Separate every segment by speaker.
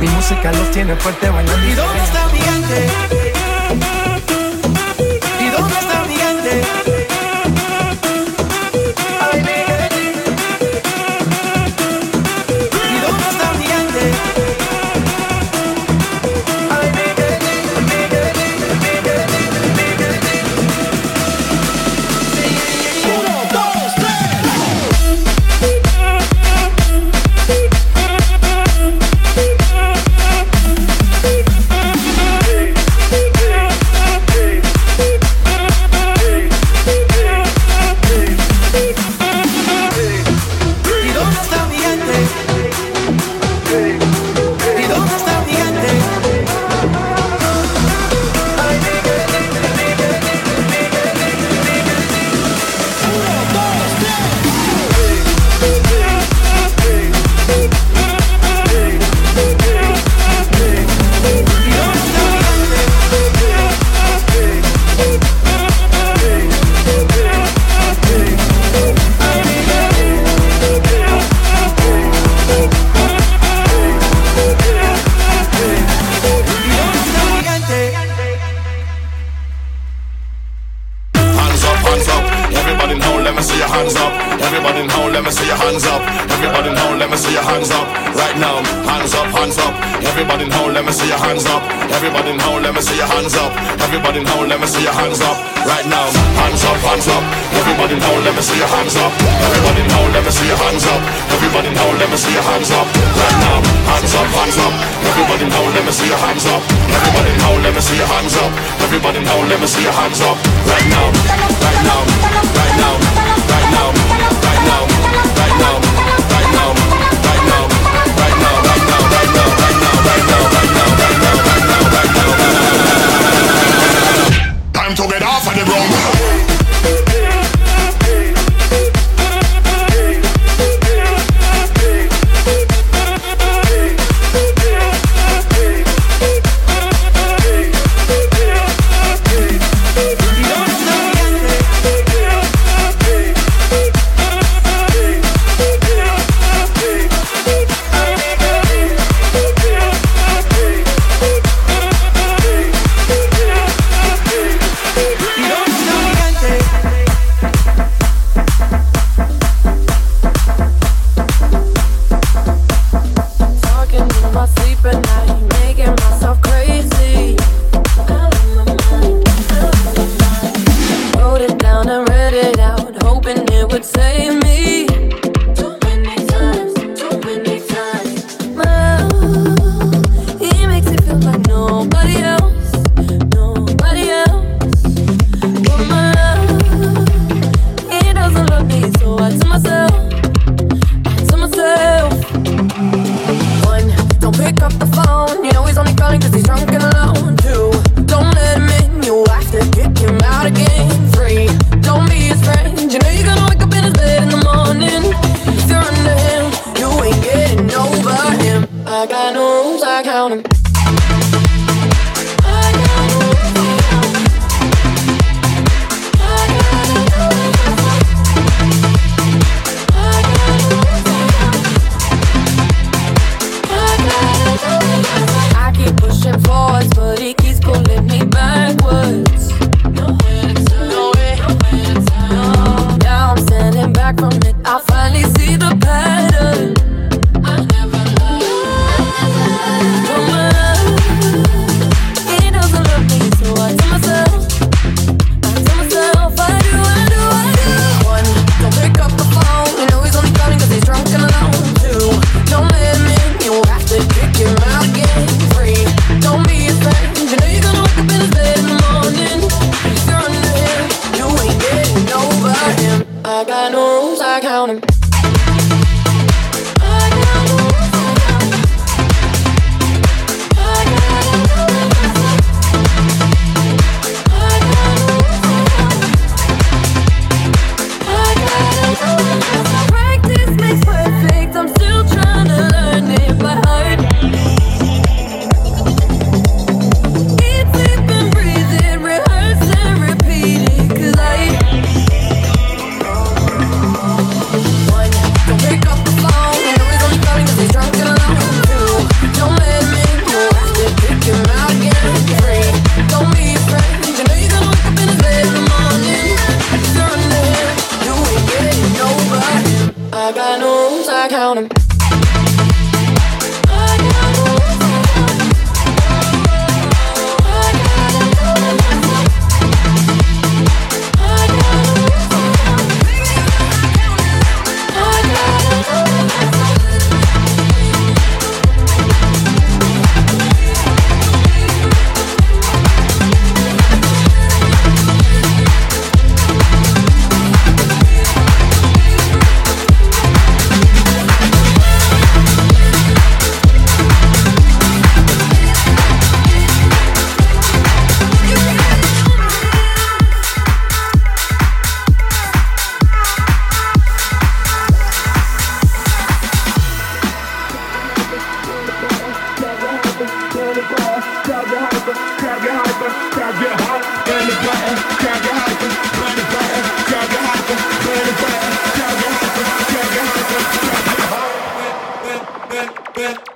Speaker 1: Mi música los tiene
Speaker 2: fuerte bailando. ¿Y dónde está mi?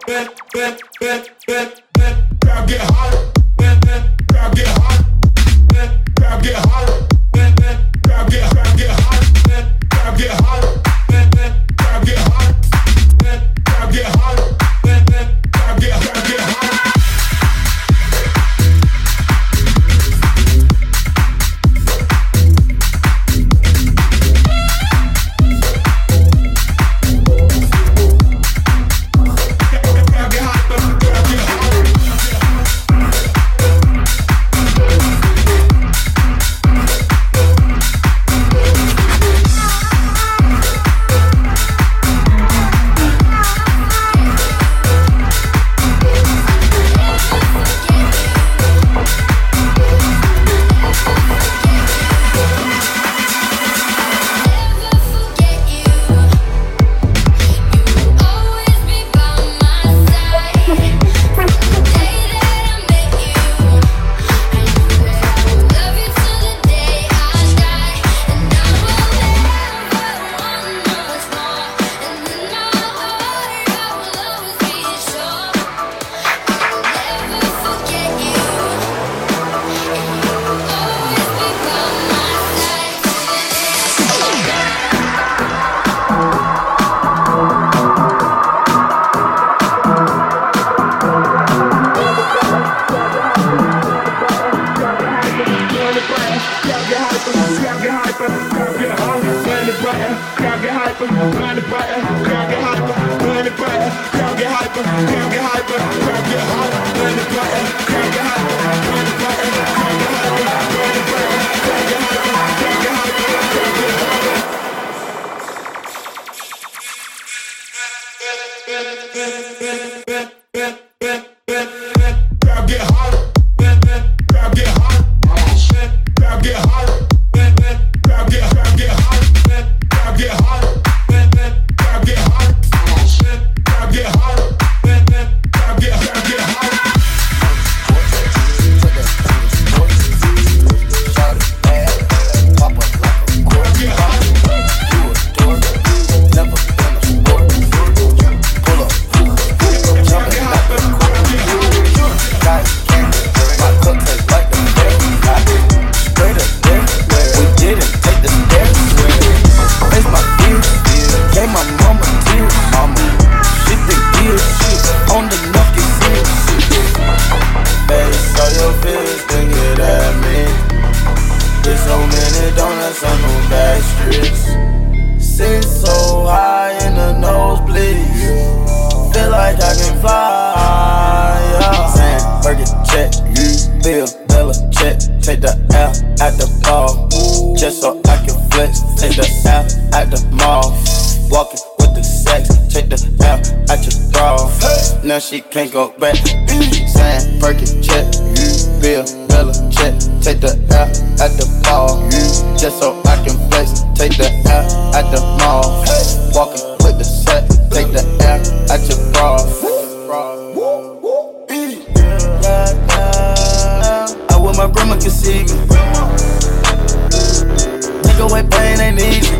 Speaker 2: Пэт, пэт, пэт,
Speaker 3: пэт.
Speaker 4: Now she can't go back. Sign, Perkin, check, Bill, Miller, check. Take the L at the ball, just so I can flex. Take the L at the mall, walking with the set. Take the L at your bra. I wish my grandma could see me. Take away pain ain't easy.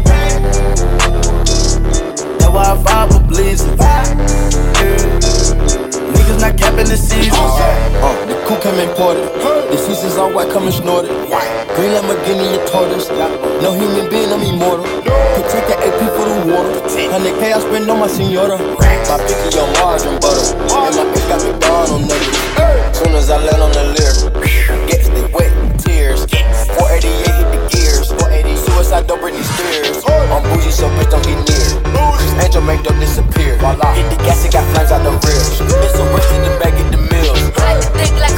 Speaker 4: That's why I fight for bleeding. Niggas not capping the season. Uh, the coupe come imported. The seasons all white, come and snorted. Green Lamborghini, your tortoise. No human being, I'm immortal. Protect the AP for the water. 100K I spend on my senora. My picky on margin butter. And my bitch got me gone on nuggets. Soon as I land on the lyric, gets they wet tears. 488 hit the gears. Suicide don't bring these Spears. I'm bougie, so bitch don't get near. Angel make them disappear. Hit the gas, it got flames out the rear. It's a rush in the back, get the mills.
Speaker 5: Ride the dick like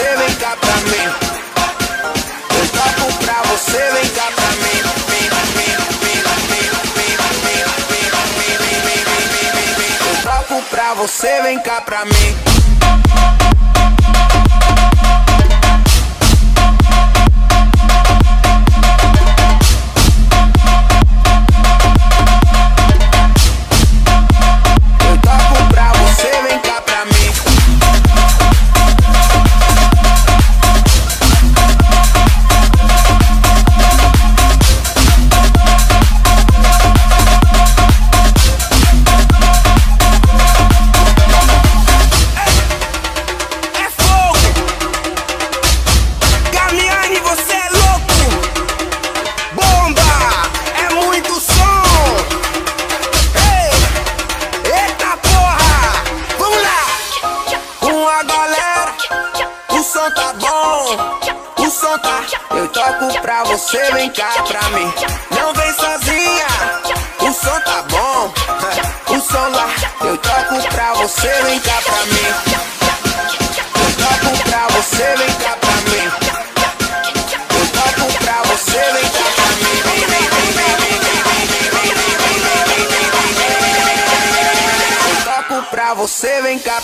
Speaker 6: você, vem cá pra mim. Eu toco pra você, vem cá pra mim. Eu toco pra você, vem cá pra mim.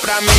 Speaker 6: para mí.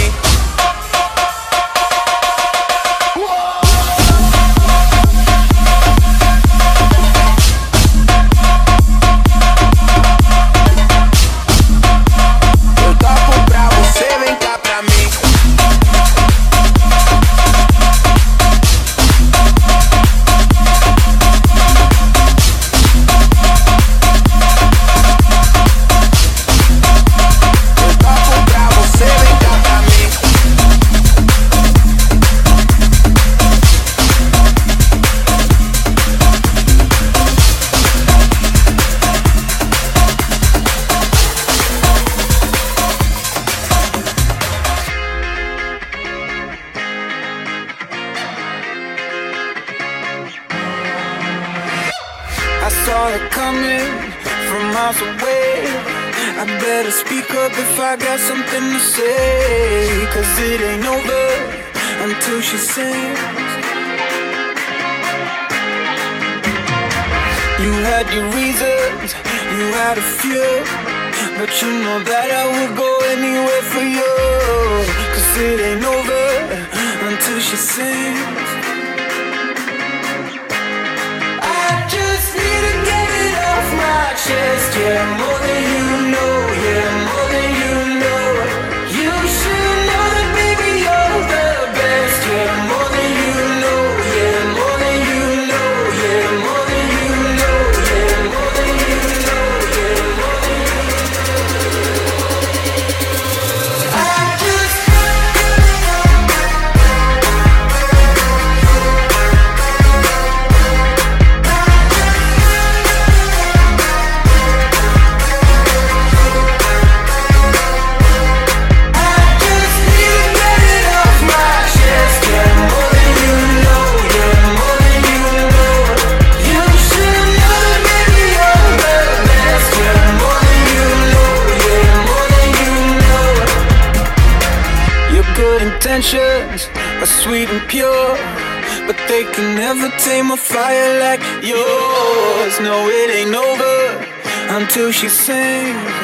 Speaker 7: She sings.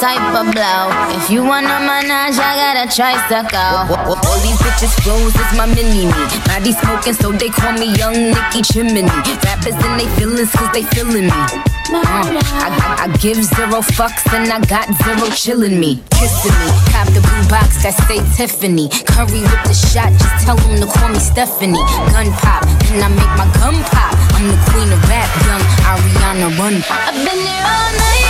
Speaker 5: Type of blow. If you wanna manage, I got a tricycle. All these bitches flows is my mini me. Body smoking, so they call me Young Nicky Chimney. Rappers and they feelings, cause they feeling me. Uh, I, I, I, give zero fucks and I got zero chillin' me, kissing me. Cop the blue box that say Tiffany. Curry with the shot, just tell them to call me Stephanie. Gun pop, then I make my gun pop. I'm the queen of rap, young Ariana Run. I've been here all night,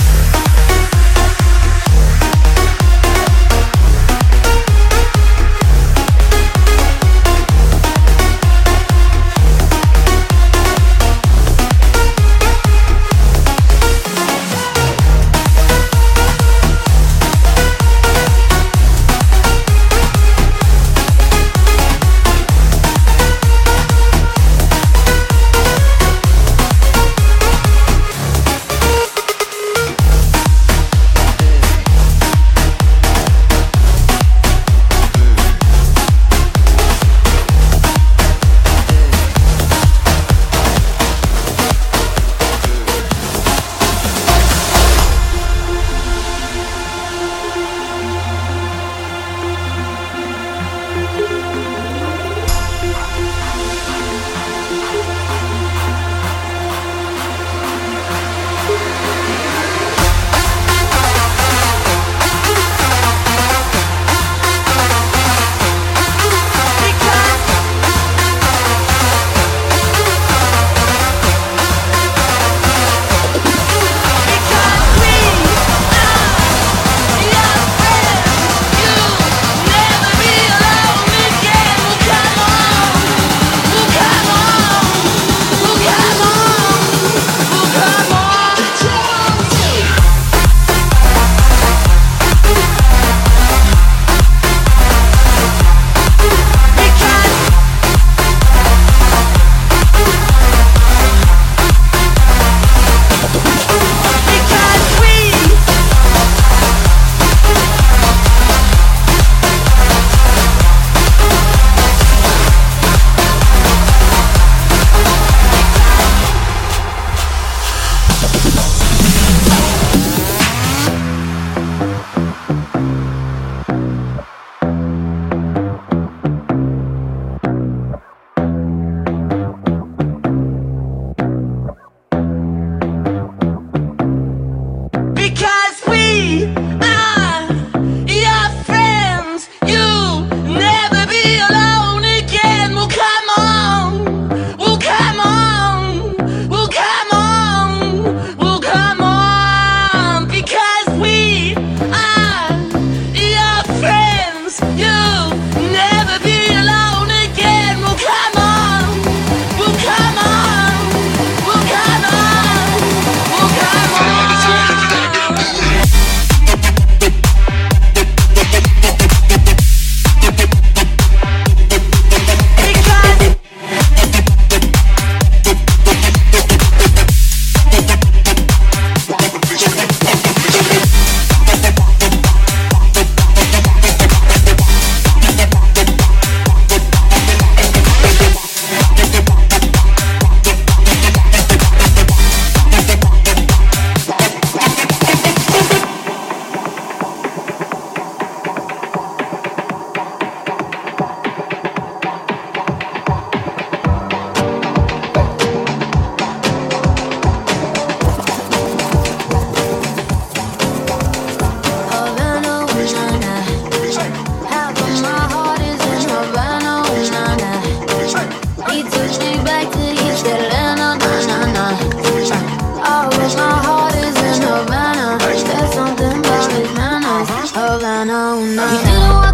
Speaker 5: no, no. You know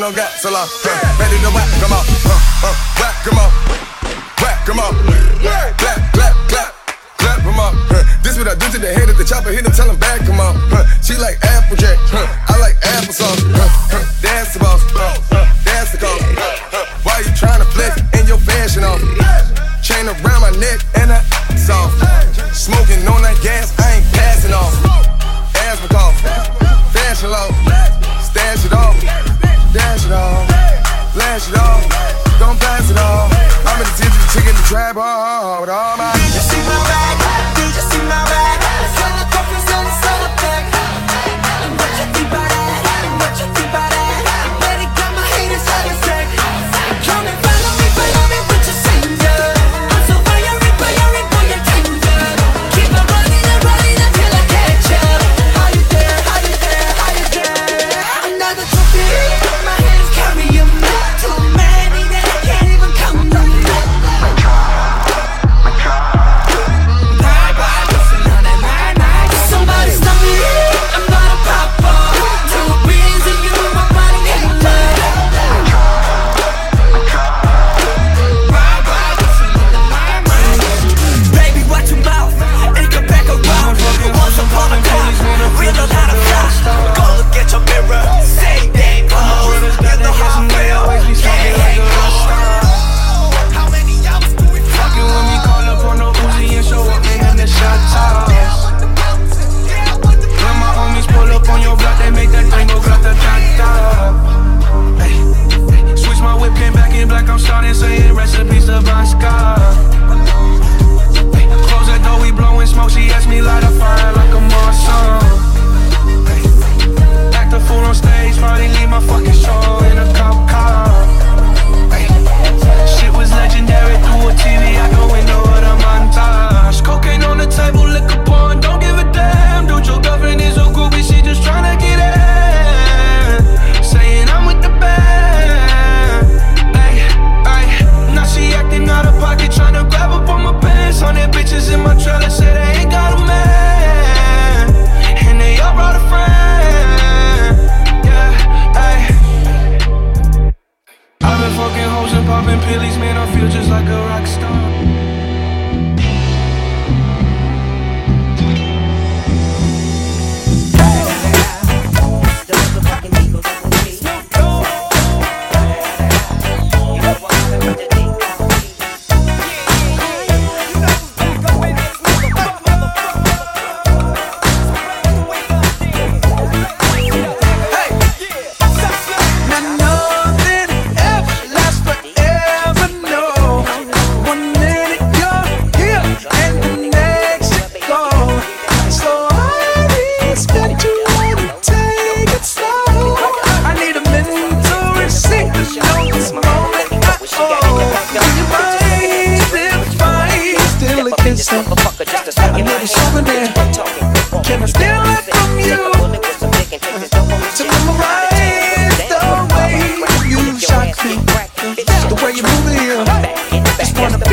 Speaker 5: no gap till smash it
Speaker 8: all. Don't pass it
Speaker 1: all.
Speaker 9: I'm in the teach you the trap hard
Speaker 10: oh, oh, with all my. back,
Speaker 7: back,
Speaker 5: back,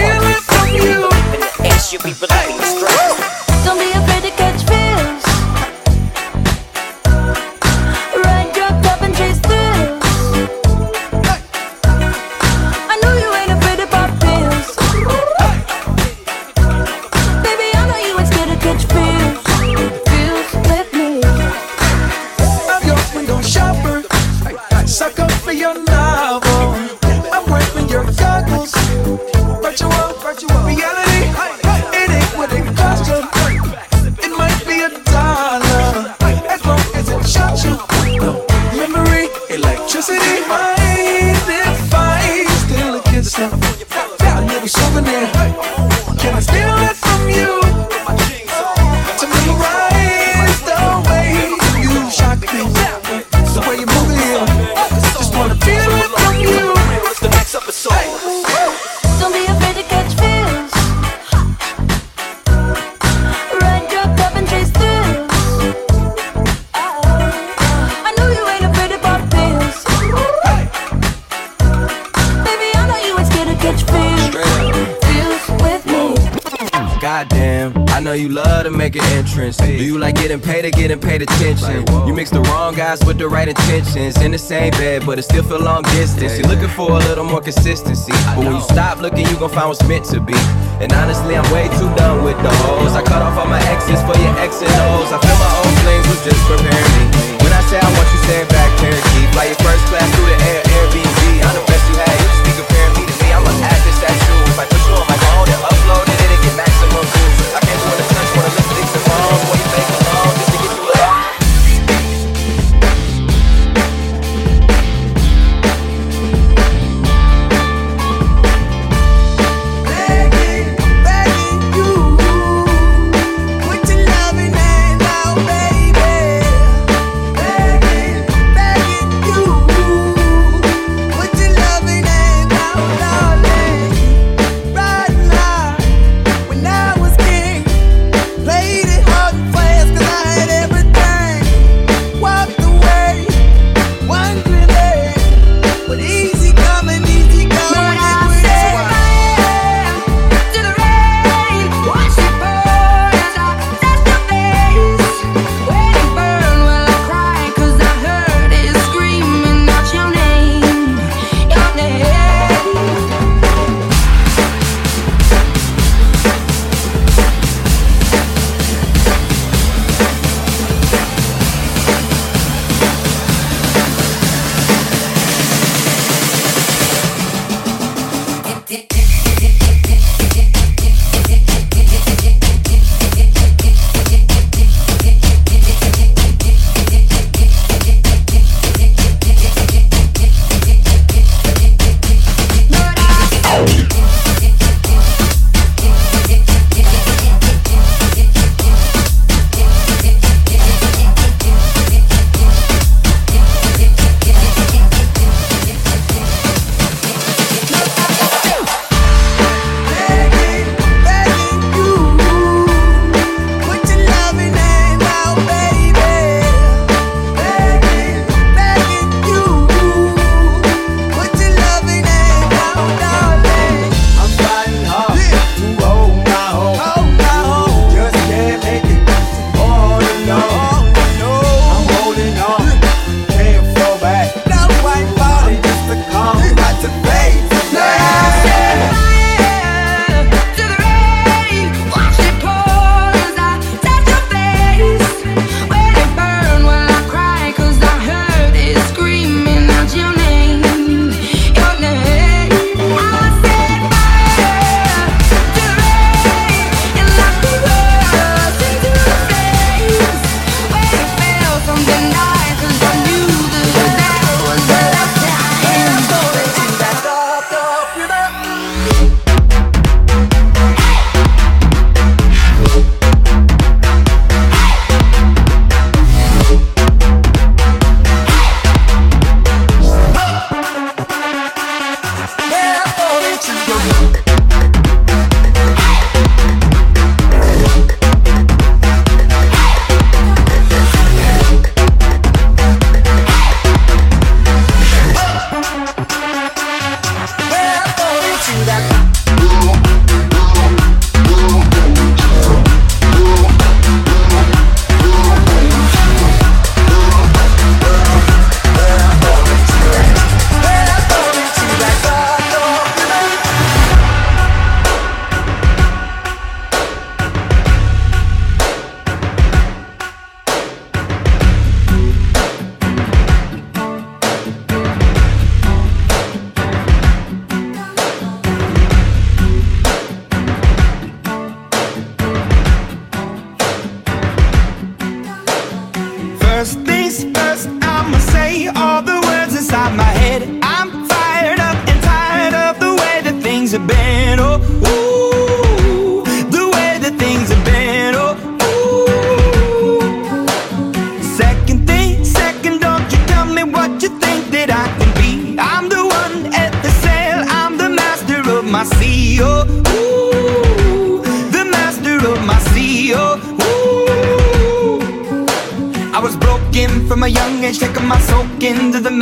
Speaker 5: paid attention? You mix the wrong guys with the right intentions. In the same bed, but it still feel long distance. You're looking for a little more consistency. But when you stop looking, you gon' find what's meant to be. And honestly, I'm way too done with the hoes. I cut off all my exes for your X and O's. I feel my own flames was just preparing me. When I say I want you, stand back, Cherokee. Fly your first class through the air, Airbnb. I'm the best you had.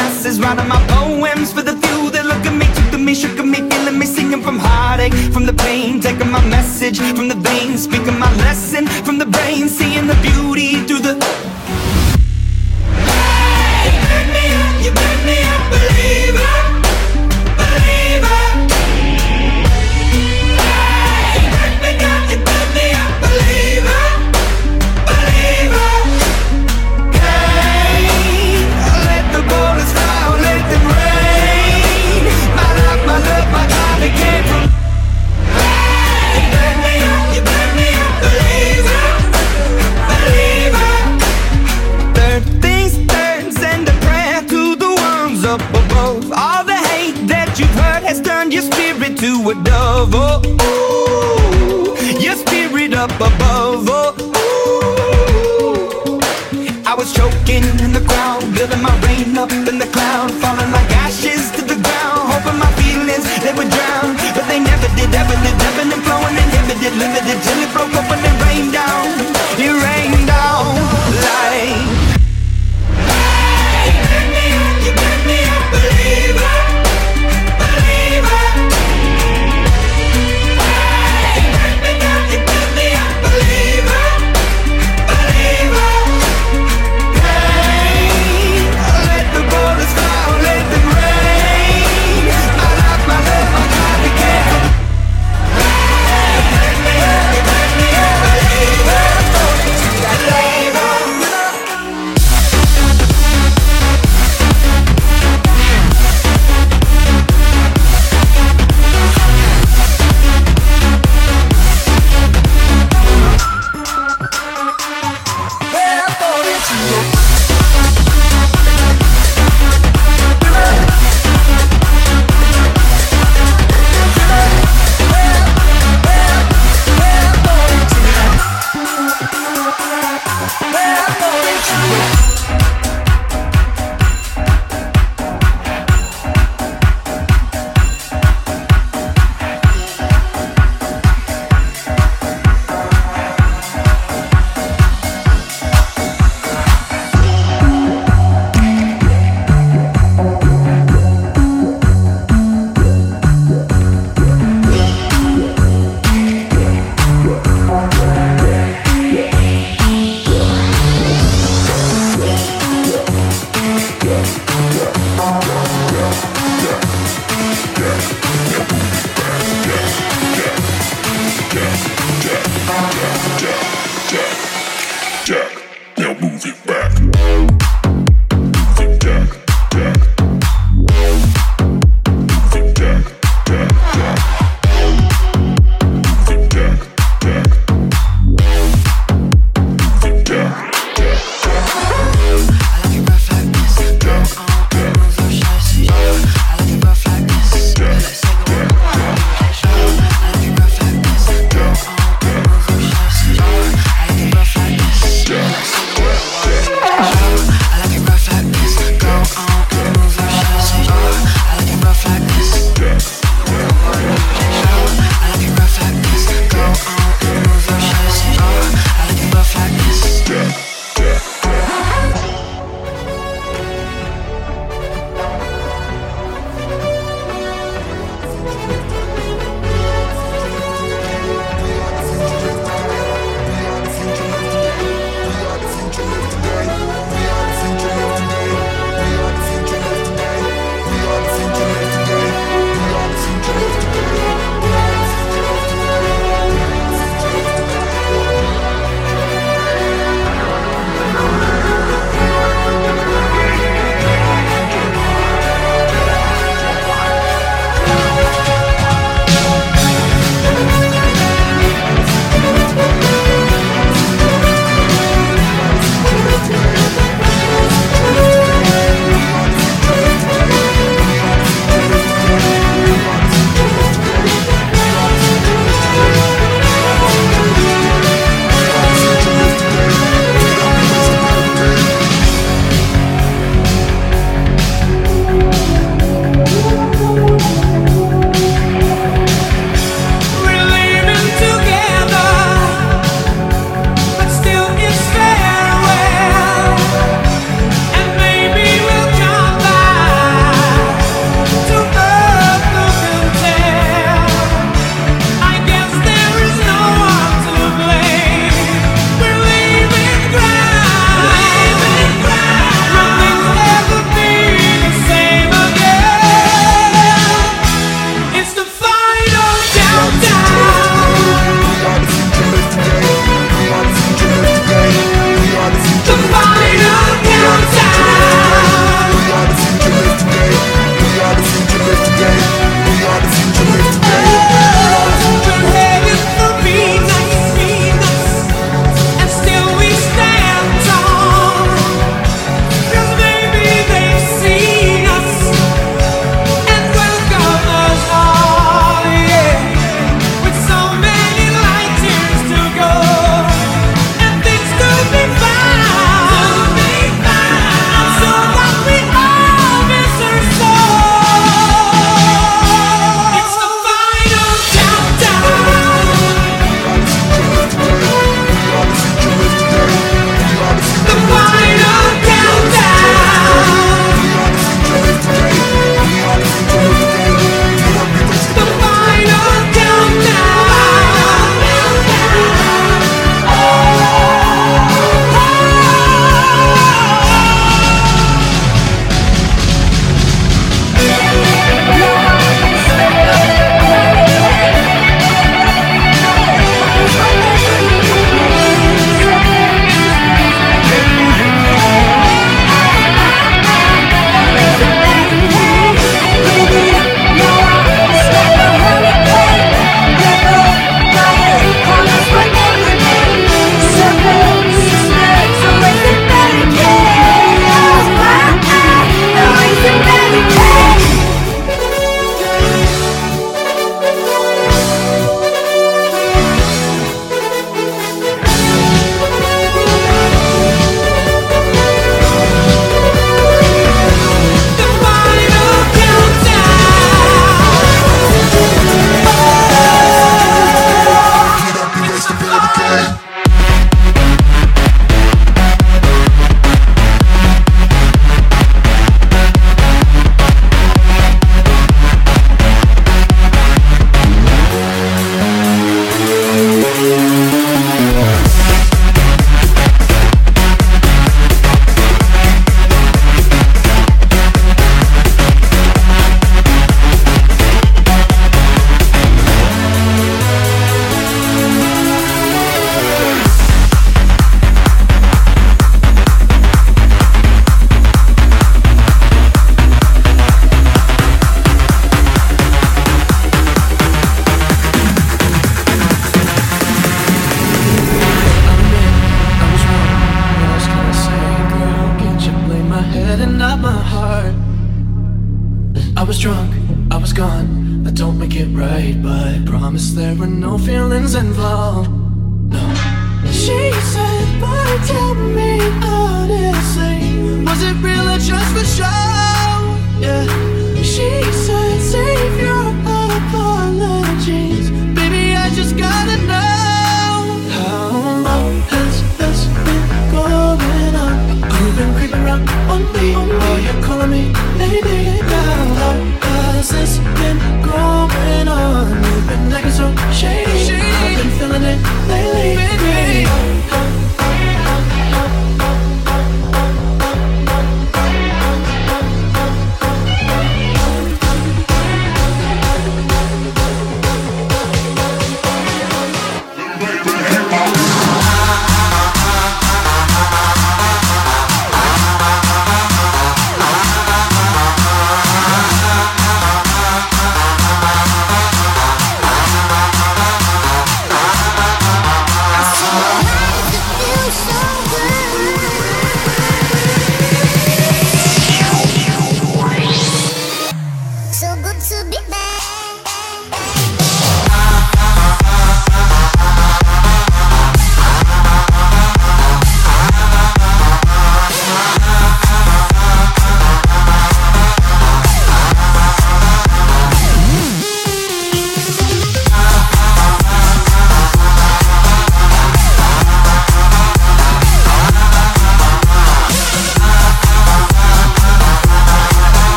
Speaker 10: Masses, writing my poems. For the few that look at me, took to me, shook at me, feeling me, singing from heartache, from the pain, taking my message message from the veins, speaking my lesson up above.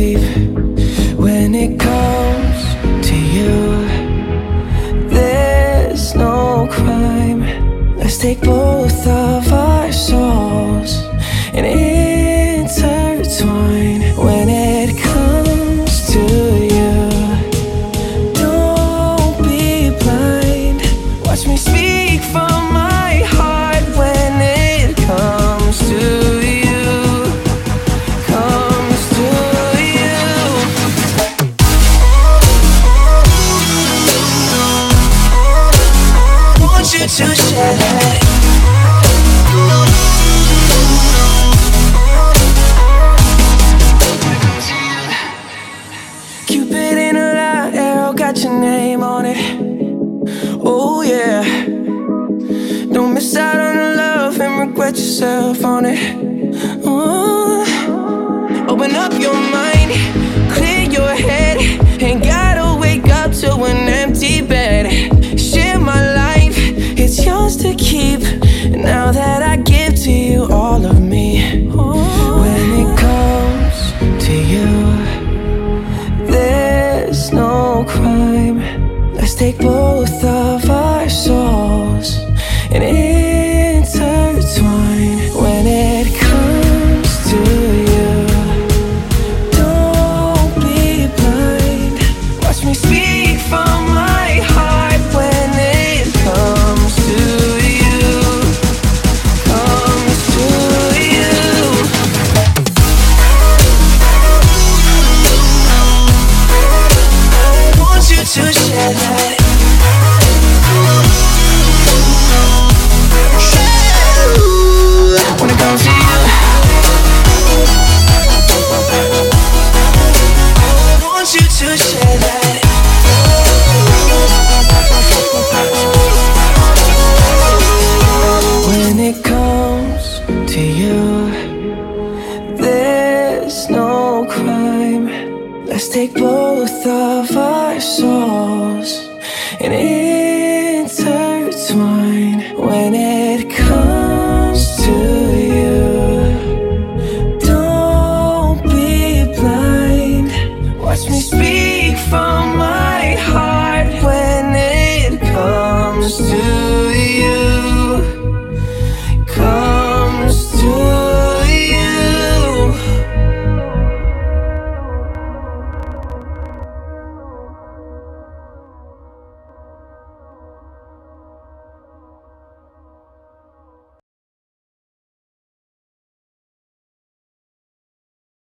Speaker 2: Deep